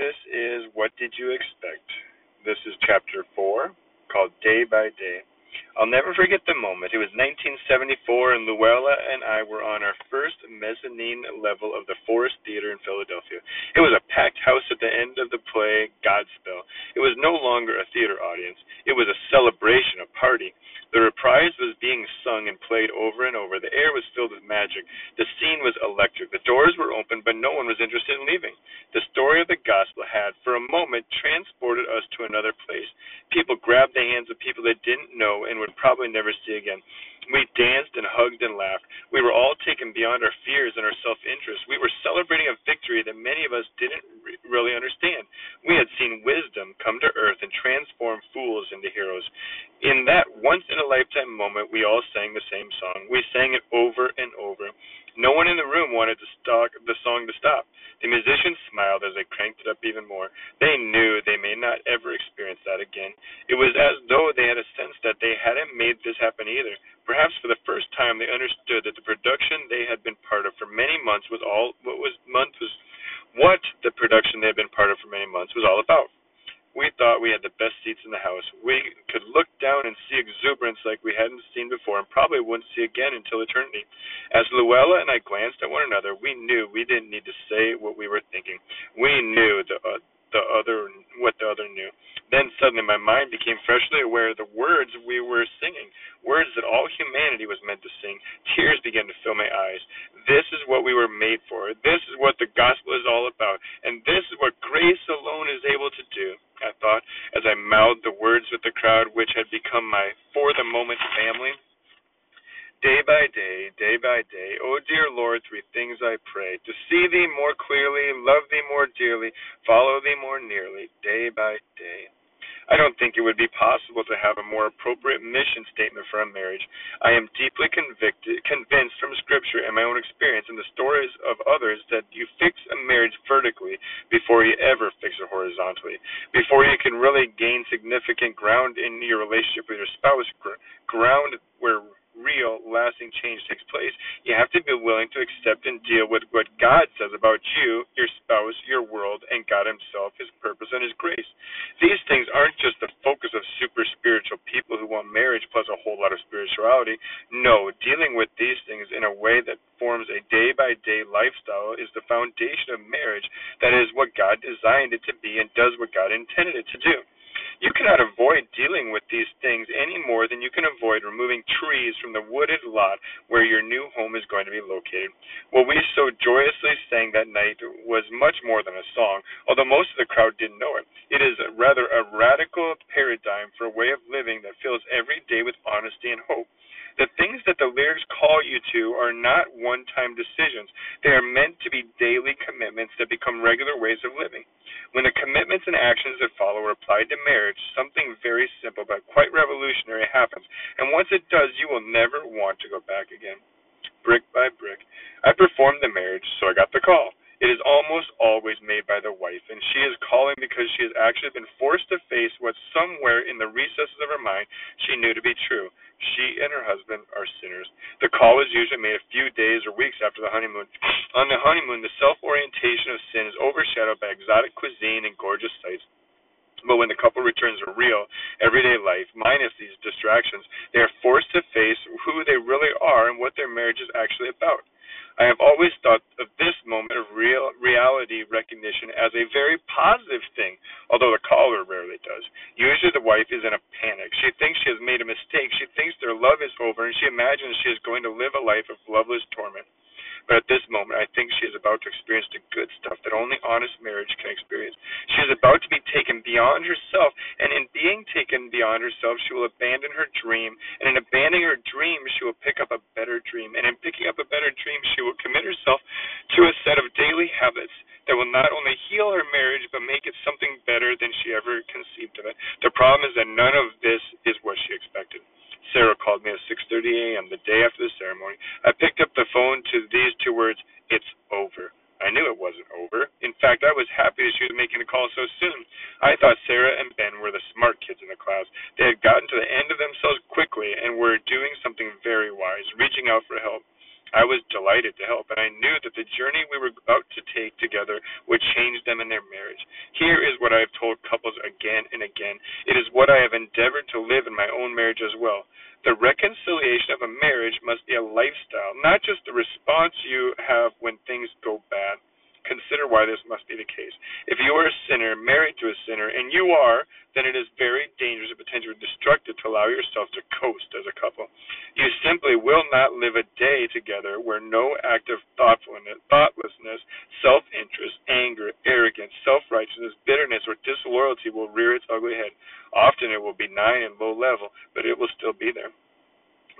This is What Did You Expect? This is chapter 4 called Day by Day. I'll never forget the moment. It was 1974, and Luella and I were on our first mezzanine level of the Forrest Theater in Philadelphia. It was a packed house at the end of the play Godspell. It was no longer a theater audience, it was a celebration, a party. The reprise was being sung and played over and over. The air was filled with magic. The scene was electric. The doors were open, but no one was interested in leaving. The story of the gospel had, for a moment, transported us to another place. People grabbed the hands of people they didn't know and would probably never see again. We danced and hugged and laughed. We were all taken beyond our fears and our self interest. We were celebrating a victory that many of us didn't re- really understand. We had seen wisdom come to earth and transform fools into heroes. In that once in a lifetime moment, we all sang the same song. We sang it over and over. No one in the room wanted to stop the song to stop. The musicians smiled as they cranked it up even more. They knew they may not ever experience that again. It was as though they had a sense that they hadn't made this happen either. Perhaps for the first time they understood that the production they had been part of for many months was all what was month was what the production they had been part of for many months was all about. We thought we had the best seats in the house. We could look down and see exuberance like we hadn't seen before and probably wouldn't see again until eternity. As Luella and I glanced at one another, we knew we didn't need to say what we were thinking. We knew the uh, the other what the other knew. Then suddenly my mind became freshly aware of the words we were singing, words that all humanity was meant to sing. Tears began to fill my eyes. This is what we were made for. This is what the gospel is all about. And this is what grace alone is able to do. I thought, as I mouthed the words with the crowd which had become my, for the moment, family. Day by day, day by day, O oh dear Lord, three things I pray to see thee more clearly, love thee more dearly, follow thee more nearly, day by day. I don't think it would be possible to have a more appropriate mission statement for a marriage. I am deeply convicted, convinced from Scripture and my own experience and the stories of others that you fix a marriage vertically before you ever fix it horizontally. Before you can really gain significant ground in your relationship with your spouse, ground where real, lasting change takes place, you have to be willing to accept and deal with what God says about you, your spouse, your world, and God Himself, His purpose, and His grace. These things aren't just the focus of super spiritual people who want marriage plus a whole lot of spirituality. No, dealing with these things in a way that forms a day by day lifestyle is the foundation of marriage. That is what God designed it to be and does what God intended it to do. You cannot avoid dealing with these things any more than you can avoid removing trees from the wooded lot where your new home is going to be located. What we so joyously sang that night was much more than a song, although most of the crowd didn't know it. It is rather a radical paradigm for a way of living that fills every day with honesty and hope. The things that the lyrics call you to are not one time decisions. They are meant to be daily commitments that become regular ways of living. When the commitments and actions that follow are applied to marriage, something very simple but quite revolutionary happens. And once it does, you will never want to go back again. Brick by brick. I performed the marriage, so I got the call. It is almost always made by the wife, and she is calling because she has actually been forced to face what somewhere in the recesses of her mind she knew to be true. She and her husband are sinners. The call is usually made a few days or weeks after the honeymoon. On the honeymoon, the self orientation of sin is overshadowed by exotic cuisine and gorgeous sights. But when the couple returns to real, everyday life, minus these distractions, they are forced to face who they really are and what their marriage is actually about. I have always thought of this moment of real reality recognition as a very positive thing, although the caller rarely does. Usually the wife is in a panic. She thinks she has made a mistake. She thinks their love is over, and she imagines she is going to live a life of loveless torment. But at this moment, I think she is about to experience the good stuff that only honest marriage can experience. She is about to be taken beyond herself, and in being taken beyond herself, she will abandon her dream. And in abandoning her dream, she will pick up a better dream. And in picking up a better dream, she will commit herself to a set of daily habits that will not only heal her marriage, but make it something better than she ever conceived of it. The problem is that none of this is what she expected. Sarah called me at 6:30 a.m. the day after the ceremony. I picked up the phone to these two words, "It's over." I knew it wasn't over. In fact, I was happy that she was making the call so soon. I thought Sarah and Ben were the smart kids in the class. They had gotten to the end of themselves quickly and were doing something very wise, reaching out for help. I was delighted to help, and I knew that the journey we were about to take together would change them in their marriage. Here is what I have told couples again and again. It is what I have endeavored to live in my own marriage as well. The reconciliation of a marriage must be a lifestyle, not just the response you have when things go bad. Consider why this must be the case. If you are a sinner, married to a sinner, and you are, then it is very dangerous and potentially destructive to allow yourself to coast as a couple. You simply will not live a day together where no act of thoughtfulness, thoughtlessness, self interest, anger, arrogance, self righteousness, bitterness, or disloyalty will rear its ugly head. Often it will be benign and low level, but it will still be there.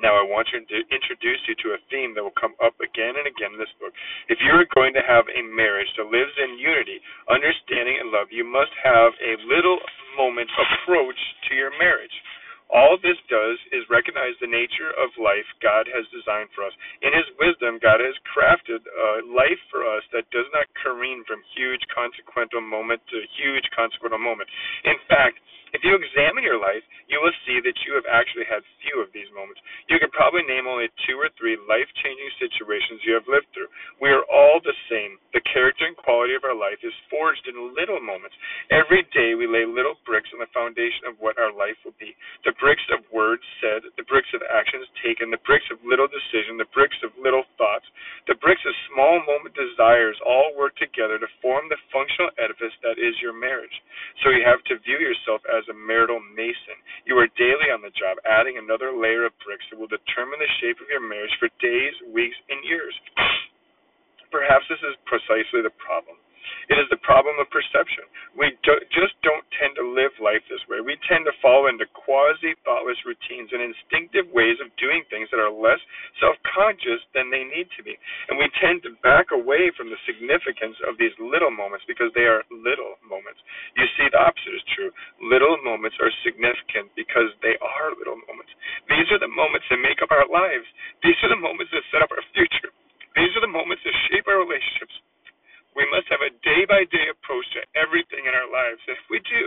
Now, I want to introduce you to a theme that will come up again and again in this book. If you are going to have a marriage that lives in unity, understanding, and love, you must have a little moment approach to your marriage. All this does is recognize the nature of life God has designed for us. In His wisdom, God has crafted a life for us that does not careen from huge consequential moment to huge consequential moment. In fact, if you examine your life, you will see that you have actually had few of these moments. You could probably name only two or three life changing situations you have lived through. We are all the same. The character and quality of our life is forged in little moments. Every day we lay little bricks on the foundation of what our life will be. The bricks of words said, the bricks of actions taken, the bricks of little decision, the bricks of little thoughts, the bricks of small moment desires all work together to form the functional edifice that is your marriage. So you have to view yourself as as a marital mason. You are daily on the job, adding another layer of bricks that will determine the shape of your marriage for days, weeks, and years. Perhaps this is precisely the problem. It is the problem of perception. We do, just don't tend to live life this way. We tend to fall into quasi thoughtless routines and instinctive ways of doing things that are less self conscious than they need to be. And we tend to back away from the significance of these little moments because they are little moments. You see, the opposite is true. Little moments are significant because they are little moments. These are the moments that make up our lives, these are the moments that set up our future. These are the moments that shape our relationships. We must have a day by day approach to everything in our lives. If we do,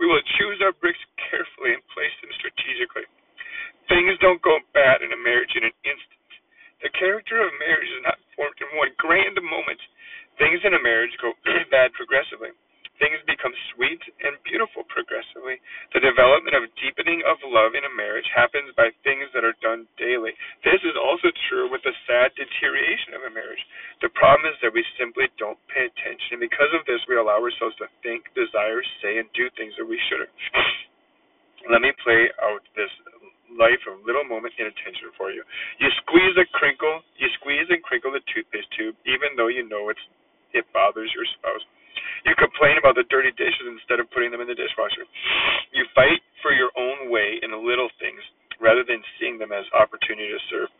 we will choose our bricks carefully and place them strategically. Things don't go bad in a marriage in an instant. The character of a marriage is not formed in one grand moment. Things in a marriage go bad progressively. Things become sweet and beautiful progressively. The development of deepening of love in a marriage happens by things that are done daily. This is also true with the sad deterioration of a marriage. The problem is that we simply don't pay attention, and because of this, we allow ourselves to think, desire, say, and do things that we shouldn't. Let me play out this life of little moment inattention for you. You squeeze a crinkle, you squeeze and crinkle the toothpaste tube, even though you know it's it bothers your spouse. You complain about the dirty dishes instead of putting them in the dishwasher. You fight for your own way in the little things rather than seeing them as opportunity to serve.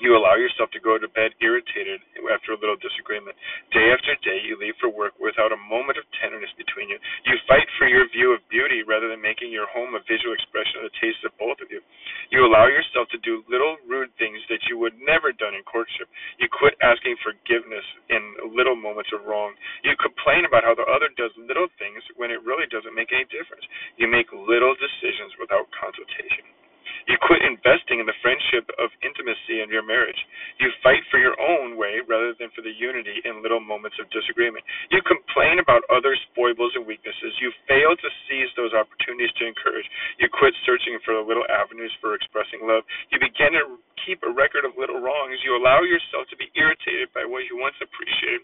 You allow yourself to go to bed irritated after a little disagreement. Day after day, you leave for work without a moment of tenderness between you. You fight for your view of beauty rather than making your home a visual expression of the tastes of both of you. You allow yourself to do little rude things that you would never done in courtship. You quit asking forgiveness in little moments of wrong. You complain about how the other does little things when it really doesn't make any difference. You make little decisions without consultation. You quit investing in the friendship of intimacy in your marriage. You fight for your own way rather than for the unity in little moments of disagreement. You complain about others' foibles and weaknesses. You fail to seize those opportunities to encourage. You quit searching for the little avenues for expressing love. You begin to keep a record of little wrongs. You allow yourself to be irritated by what you once appreciated.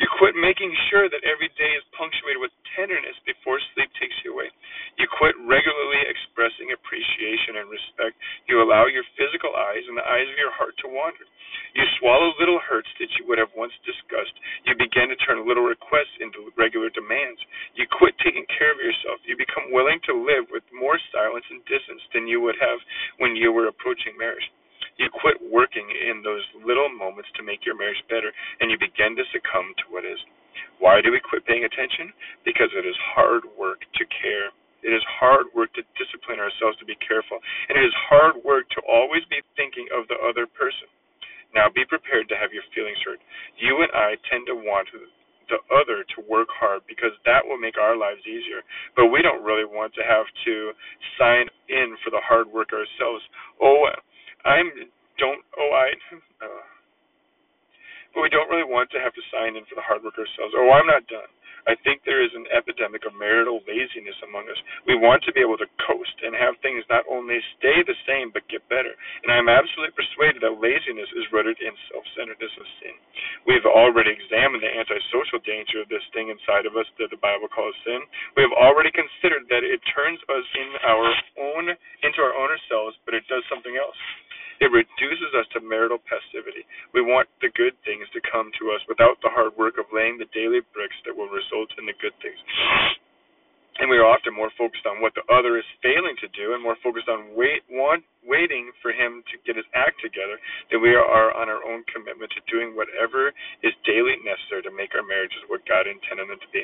You quit making sure that every day is punctuated with tenderness before sleep takes you away. You quit regularly expressing appreciation and respect. You allow your physical eyes and the eyes of your heart to wander. You swallow little hurts that you would have once discussed. You begin to turn little requests into regular demands. You quit taking care of yourself. You become willing to live with more silence and distance than you would have when you were approaching marriage. You quit working in those little moments to make your marriage better, and you begin to succumb to what is. Why do we quit paying attention? Because it is hard work to care. It is hard work to discipline ourselves to be careful. And it is hard work to always be thinking of the other person. Now be prepared to have your feelings hurt. You and I tend to want the other to work hard because that will make our lives easier. But we don't really want to have to sign in for the hard work ourselves. Oh, I'm don't oh I uh, but we don't really want to have to sign in for the hard work ourselves. Oh, I'm not done. I think there is an epidemic of marital laziness among us. We want to be able to coast and have things not only stay the same but get better. And I am absolutely persuaded that laziness is rooted in self centeredness of sin. We've already examined the antisocial danger of this thing inside of us that the Bible calls sin. We have already considered that it turns us in our own into our own selves, but it does something else. It reduces us to marital passivity. We want the good things to come to us without the hard work of laying the daily bricks that will result in the good things. And we are often more focused on what the other is failing to do and more focused on wait, want, waiting for him to get his act together than we are on our own commitment to doing whatever is daily necessary to make our marriages what God intended them to be.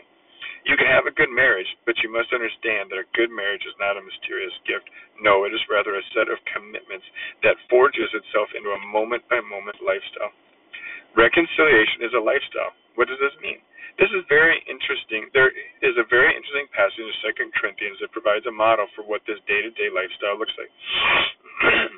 You can have a good marriage, but you must understand that a good marriage is not a mysterious gift. No, it is rather a set of commitments that forges itself into a moment by moment lifestyle. Reconciliation is a lifestyle. What does this mean? This is very interesting. There is a very interesting passage in Second Corinthians that provides a model for what this day to day lifestyle looks like.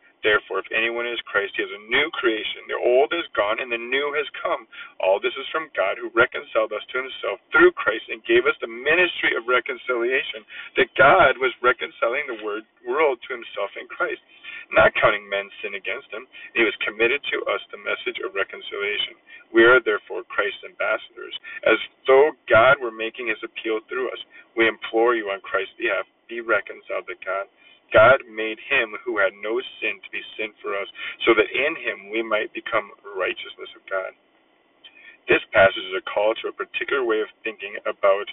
Therefore, if anyone is Christ, he is a new creation. The old is gone, and the new has come. All this is from God, who reconciled us to himself through Christ and gave us the ministry of reconciliation. That God was reconciling the world to himself in Christ, not counting men's sin against him. He was committed to us the message of reconciliation. We are therefore Christ's ambassadors, as though God were making his appeal through us. We implore you on Christ's behalf, be reconciled to God. God made him who had no sin to be sin for us, so that in him we might become righteousness of God. This passage is a call to a particular way of thinking about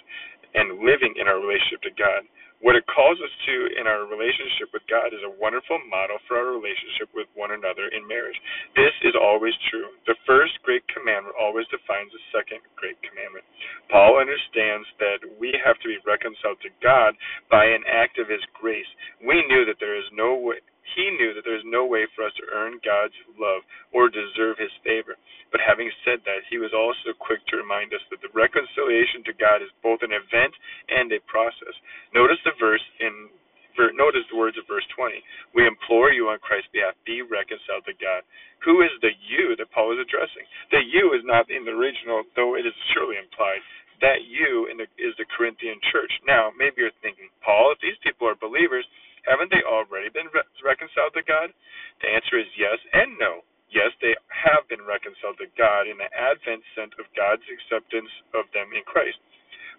and living in our relationship to God. What it calls us to in our relationship with God is a wonderful model for our relationship with one another in marriage. This is always true. The first great commandment always defines the second great commandment. Paul understands that we have to be reconciled to God by an act of his grace. We knew that there is no way he knew that there is no way for us to earn God's love or deserve his favor. But having said that, he was also quick to remind us that the reconciliation to God is both an event and a process. Notice the verse in notice the words of verse 20. We implore you on Christ's behalf, be reconciled to God. Who is the you that Paul is addressing? The you is not in the original, though it is surely implied. That you the, is the Corinthian church. Now, maybe you're thinking, Paul, if these people are believers, haven't they already been re- reconciled to God? The answer is yes and no. Yes, they have been reconciled to God in the advent sent of God's acceptance of them in Christ.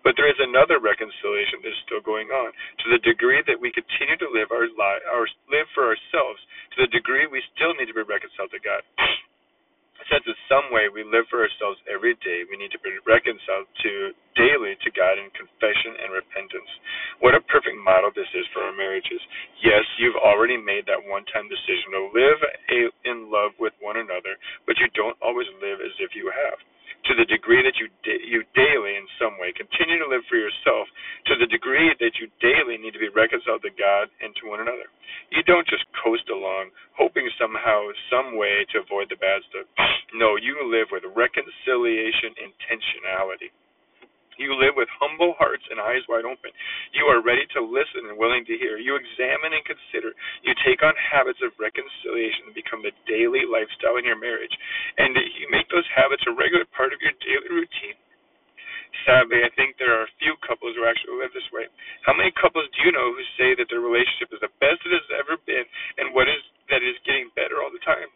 But there is another reconciliation that is still going on. To the degree that we continue to live our life, our live for ourselves, to the degree we still need to be reconciled to God. Since in some way we live for ourselves every day, we need to be reconciled to daily to God in confession and repentance. What a perfect model this is for our marriages. Yes, you've already made that one-time decision to live a, in love with one another, but you don't always live as if you have to the degree that you da- you daily in some way continue to live for yourself to the degree that you daily need to be reconciled to God and to one another. You don't just coast along hoping somehow some way to avoid the bad stuff. No you live with reconciliation intentionality you live with humble hearts and eyes wide open. You are ready to listen and willing to hear. You examine and consider. You take on habits of reconciliation and become the daily lifestyle in your marriage. And you make those habits a regular part of your daily routine. Sadly, I think there are a few couples who actually live this way. How many couples do you know who say that their relationship is the best it has ever been and what is that is getting better all the time?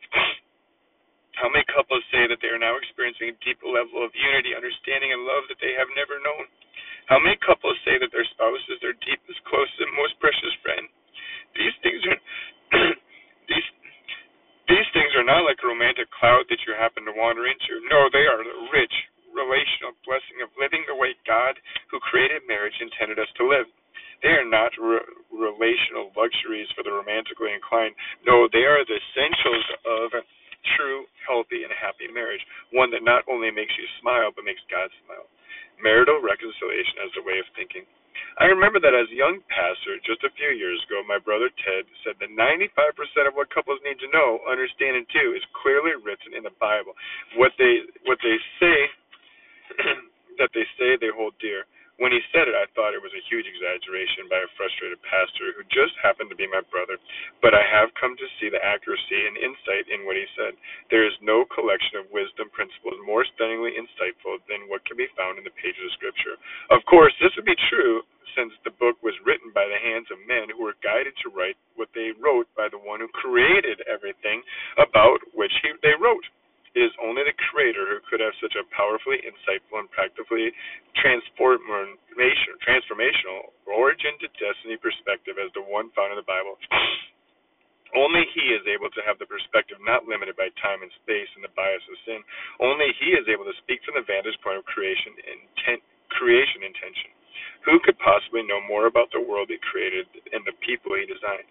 How many couples say that they are now experiencing a deeper level of unity, understanding, and love that they have never known? How many couples say that their spouse is their deepest, closest, and most precious friend? These things are these these things are not like a romantic cloud that you happen to wander into. No, they are the rich, relational blessing of living the way God, who created marriage, intended us to live. They are not re- relational luxuries for the romantically inclined. No, they are the essentials of true, healthy, and happy marriage, one that not only makes you smile, but makes God smile. Marital reconciliation as a way of thinking. I remember that as a young pastor just a few years ago, my brother Ted said that 95% of what couples need to know, understand, and do is clearly written in the Bible. What they what they say that they say they hold dear. When he said it, I thought it was a huge exaggeration by a frustrated pastor who just happened to be my brother, but I have come to see the accuracy and insight in what he said. There is no collection of wisdom principles more stunningly insightful than what can be found in the pages of Scripture. Of course, this would be true since the book was written by the hands of men who were guided to write what they wrote by the one who created everything about which he, they wrote. It is only the Creator who could have such a powerfully insightful and practically transformation, transformational origin to destiny perspective as the one found in the Bible. Only He is able to have the perspective not limited by time and space and the bias of sin. Only He is able to speak from the vantage point of creation intent, creation intention. Who could possibly know more about the world He created and the people He designed?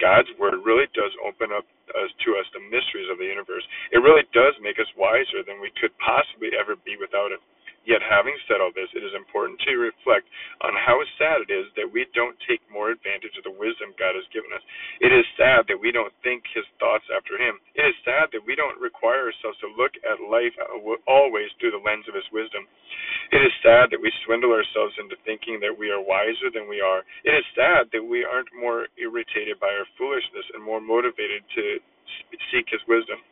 God's Word really does open up us to us the mysteries of the universe. It really does make us wiser than we could possibly ever be without it. Yet, having said all this, it is important to reflect on how sad it is that we don't take more advantage of the wisdom God has given us. It is sad that we don't think His thoughts after Him. It is sad that we don't require ourselves to look at life always through the lens of His wisdom. It is sad that we swindle ourselves into thinking that we are wiser than we are. It is sad that we aren't more irritated by our foolishness and more motivated to seek His wisdom.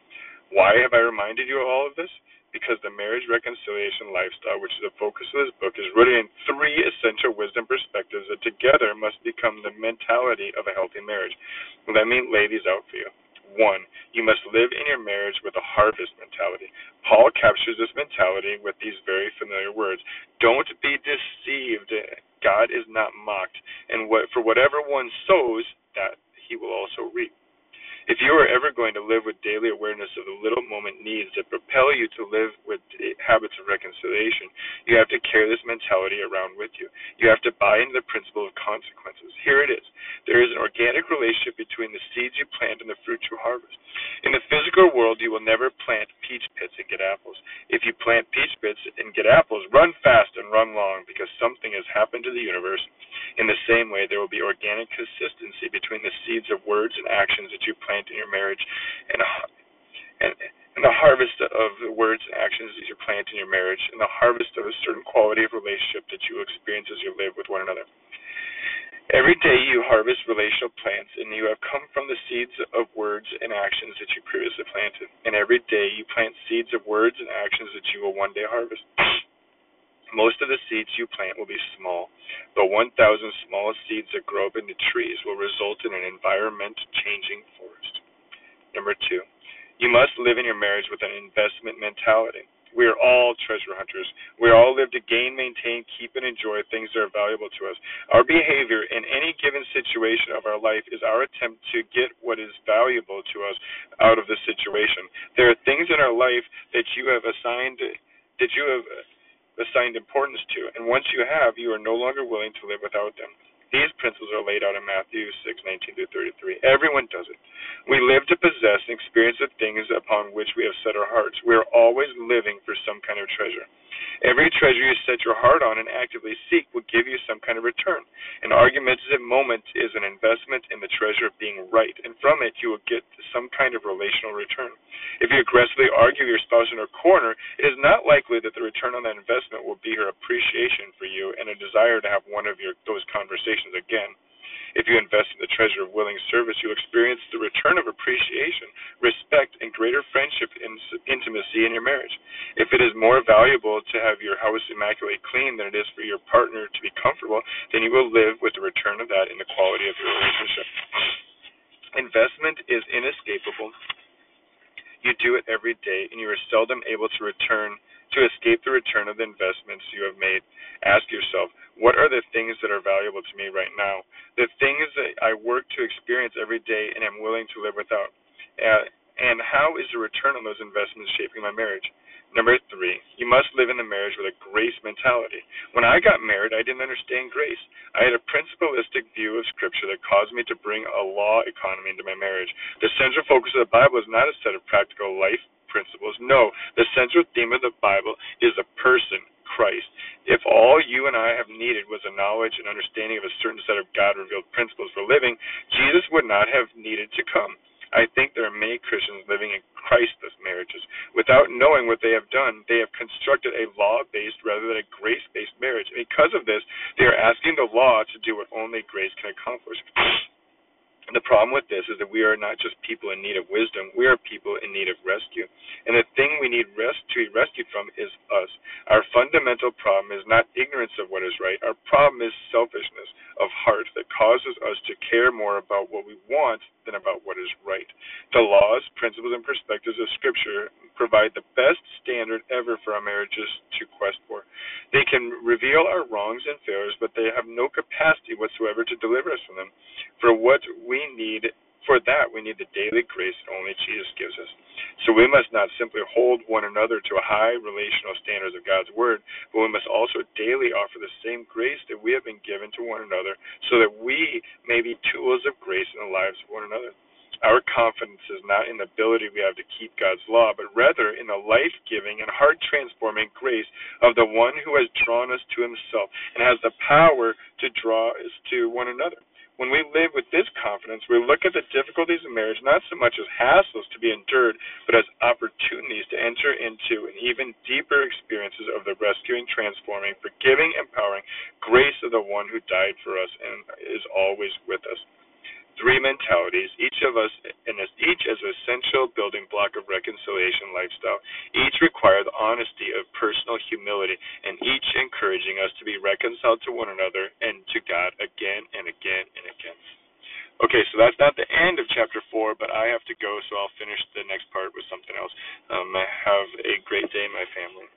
Why have I reminded you of all of this? Because the marriage reconciliation lifestyle, which is the focus of this book, is rooted in three essential wisdom perspectives that together must become the mentality of a healthy marriage. Let me lay these out for you. One, you must live in your marriage with a harvest mentality. Paul captures this mentality with these very familiar words Don't be deceived. God is not mocked. And what, for whatever one sows, that he will also reap. If you are ever going to live with daily awareness of the little moment needs that propel you to live with habits of reconciliation, you have to carry this mentality around with you. You have to buy into the principle of consequences. Here it is. There is an organic relationship between the seeds you plant and the fruit you harvest. In the physical world, you will never plant peach pits and get apples. If you plant peach pits and get apples, run fast and run long because something has happened to the universe. In the same way, there will be organic consistency between the seeds of words and actions that you plant plant in your marriage, and and and the harvest of the words and actions that you plant in your marriage, and the harvest of a certain quality of relationship that you experience as you live with one another. Every day you harvest relational plants, and you have come from the seeds of words and actions that you previously planted. And every day you plant seeds of words and actions that you will one day harvest. Most of the seeds you plant will be small, but 1,000 smallest seeds that grow up into trees will result in an environment changing forest. Number two, you must live in your marriage with an investment mentality. We are all treasure hunters. We all live to gain, maintain, keep, and enjoy things that are valuable to us. Our behavior in any given situation of our life is our attempt to get what is valuable to us out of the situation. There are things in our life that you have assigned, that you have assigned importance to, and once you have, you are no longer willing to live without them. These principles are laid out in Matthew 6:19 through 33. Everyone does it. We live to possess and experience the things upon which we have set our hearts. We are always living for some kind of treasure. Every treasure you set your heart on and actively seek will give you some kind of return. An argumentative moment is an investment in the treasure of being right, and from it you will get some kind of relational return. If you aggressively argue your spouse in her corner, it is not likely that the return on that investment will be her appreciation for you and a desire to have one of your those conversations again. If you invest in the treasure of willing service, you'll experience the return of appreciation, respect, and greater friendship and intimacy in your marriage. If it is more valuable to have your house immaculately clean than it is for your partner to be comfortable, then you will live with the return of that in the quality of your relationship. Investment is inescapable. You do it every day, and you are seldom able to return to escape the return of the investments you have made. Ask yourself, what are the things that are valuable to me right now? The things that I work to experience every day and am willing to live without. Uh, and how is the return on those investments shaping my marriage? Number three, you must live in the marriage with a grace mentality. When I got married, I didn't understand grace. I had a principalistic view of Scripture that caused me to bring a law economy into my marriage. The central focus of the Bible is not a set of practical life principles. No, the central theme of the Bible is a person, Christ. If all you and I have needed was a knowledge and understanding of a certain set of God revealed principles for living, Jesus would not have needed to come. I think there are many Christians living in Christless marriages. Without knowing what they have done, they have constructed a law based rather than a grace based marriage. because of this, they are asking the law to do what only grace can accomplish. The problem with this is that we are not just people in need of wisdom, we are people in need of rescue. And the thing we need rest to be rescued from is us. Our fundamental problem is not ignorance of what is right. Our problem is selfishness of heart that causes us to care more about what we want than about what is right. The laws, principles, and perspectives of Scripture provide the best standard ever for our marriages to quest for. They can reveal our wrongs and failures, but they have no capacity whatsoever to deliver us from them. For what we need, for that we need the daily grace that only Jesus gives us. So we must not simply hold one another to a high relational standards of God's Word, but we must also daily offer the same grace that we have been given to one another, so that we may be tools of grace in the lives of one another. Our confidence is not in the ability we have to keep God's law, but rather in the life giving and heart transforming grace of the one who has drawn us to himself and has the power to draw us to one another. When we live with this confidence, we look at the difficulties of marriage not so much as hassles to be endured, but as opportunities to enter into an even deeper experiences of the rescuing, transforming, forgiving, empowering grace of the one who died for us and is always with us three mentalities, each of us and each as an essential building block of reconciliation lifestyle. Each require the honesty of personal humility, and each encouraging us to be reconciled to one another and to God again and again and again. Okay, so that's not the end of chapter four, but I have to go, so I'll finish the next part with something else. Um, have a great day, my family.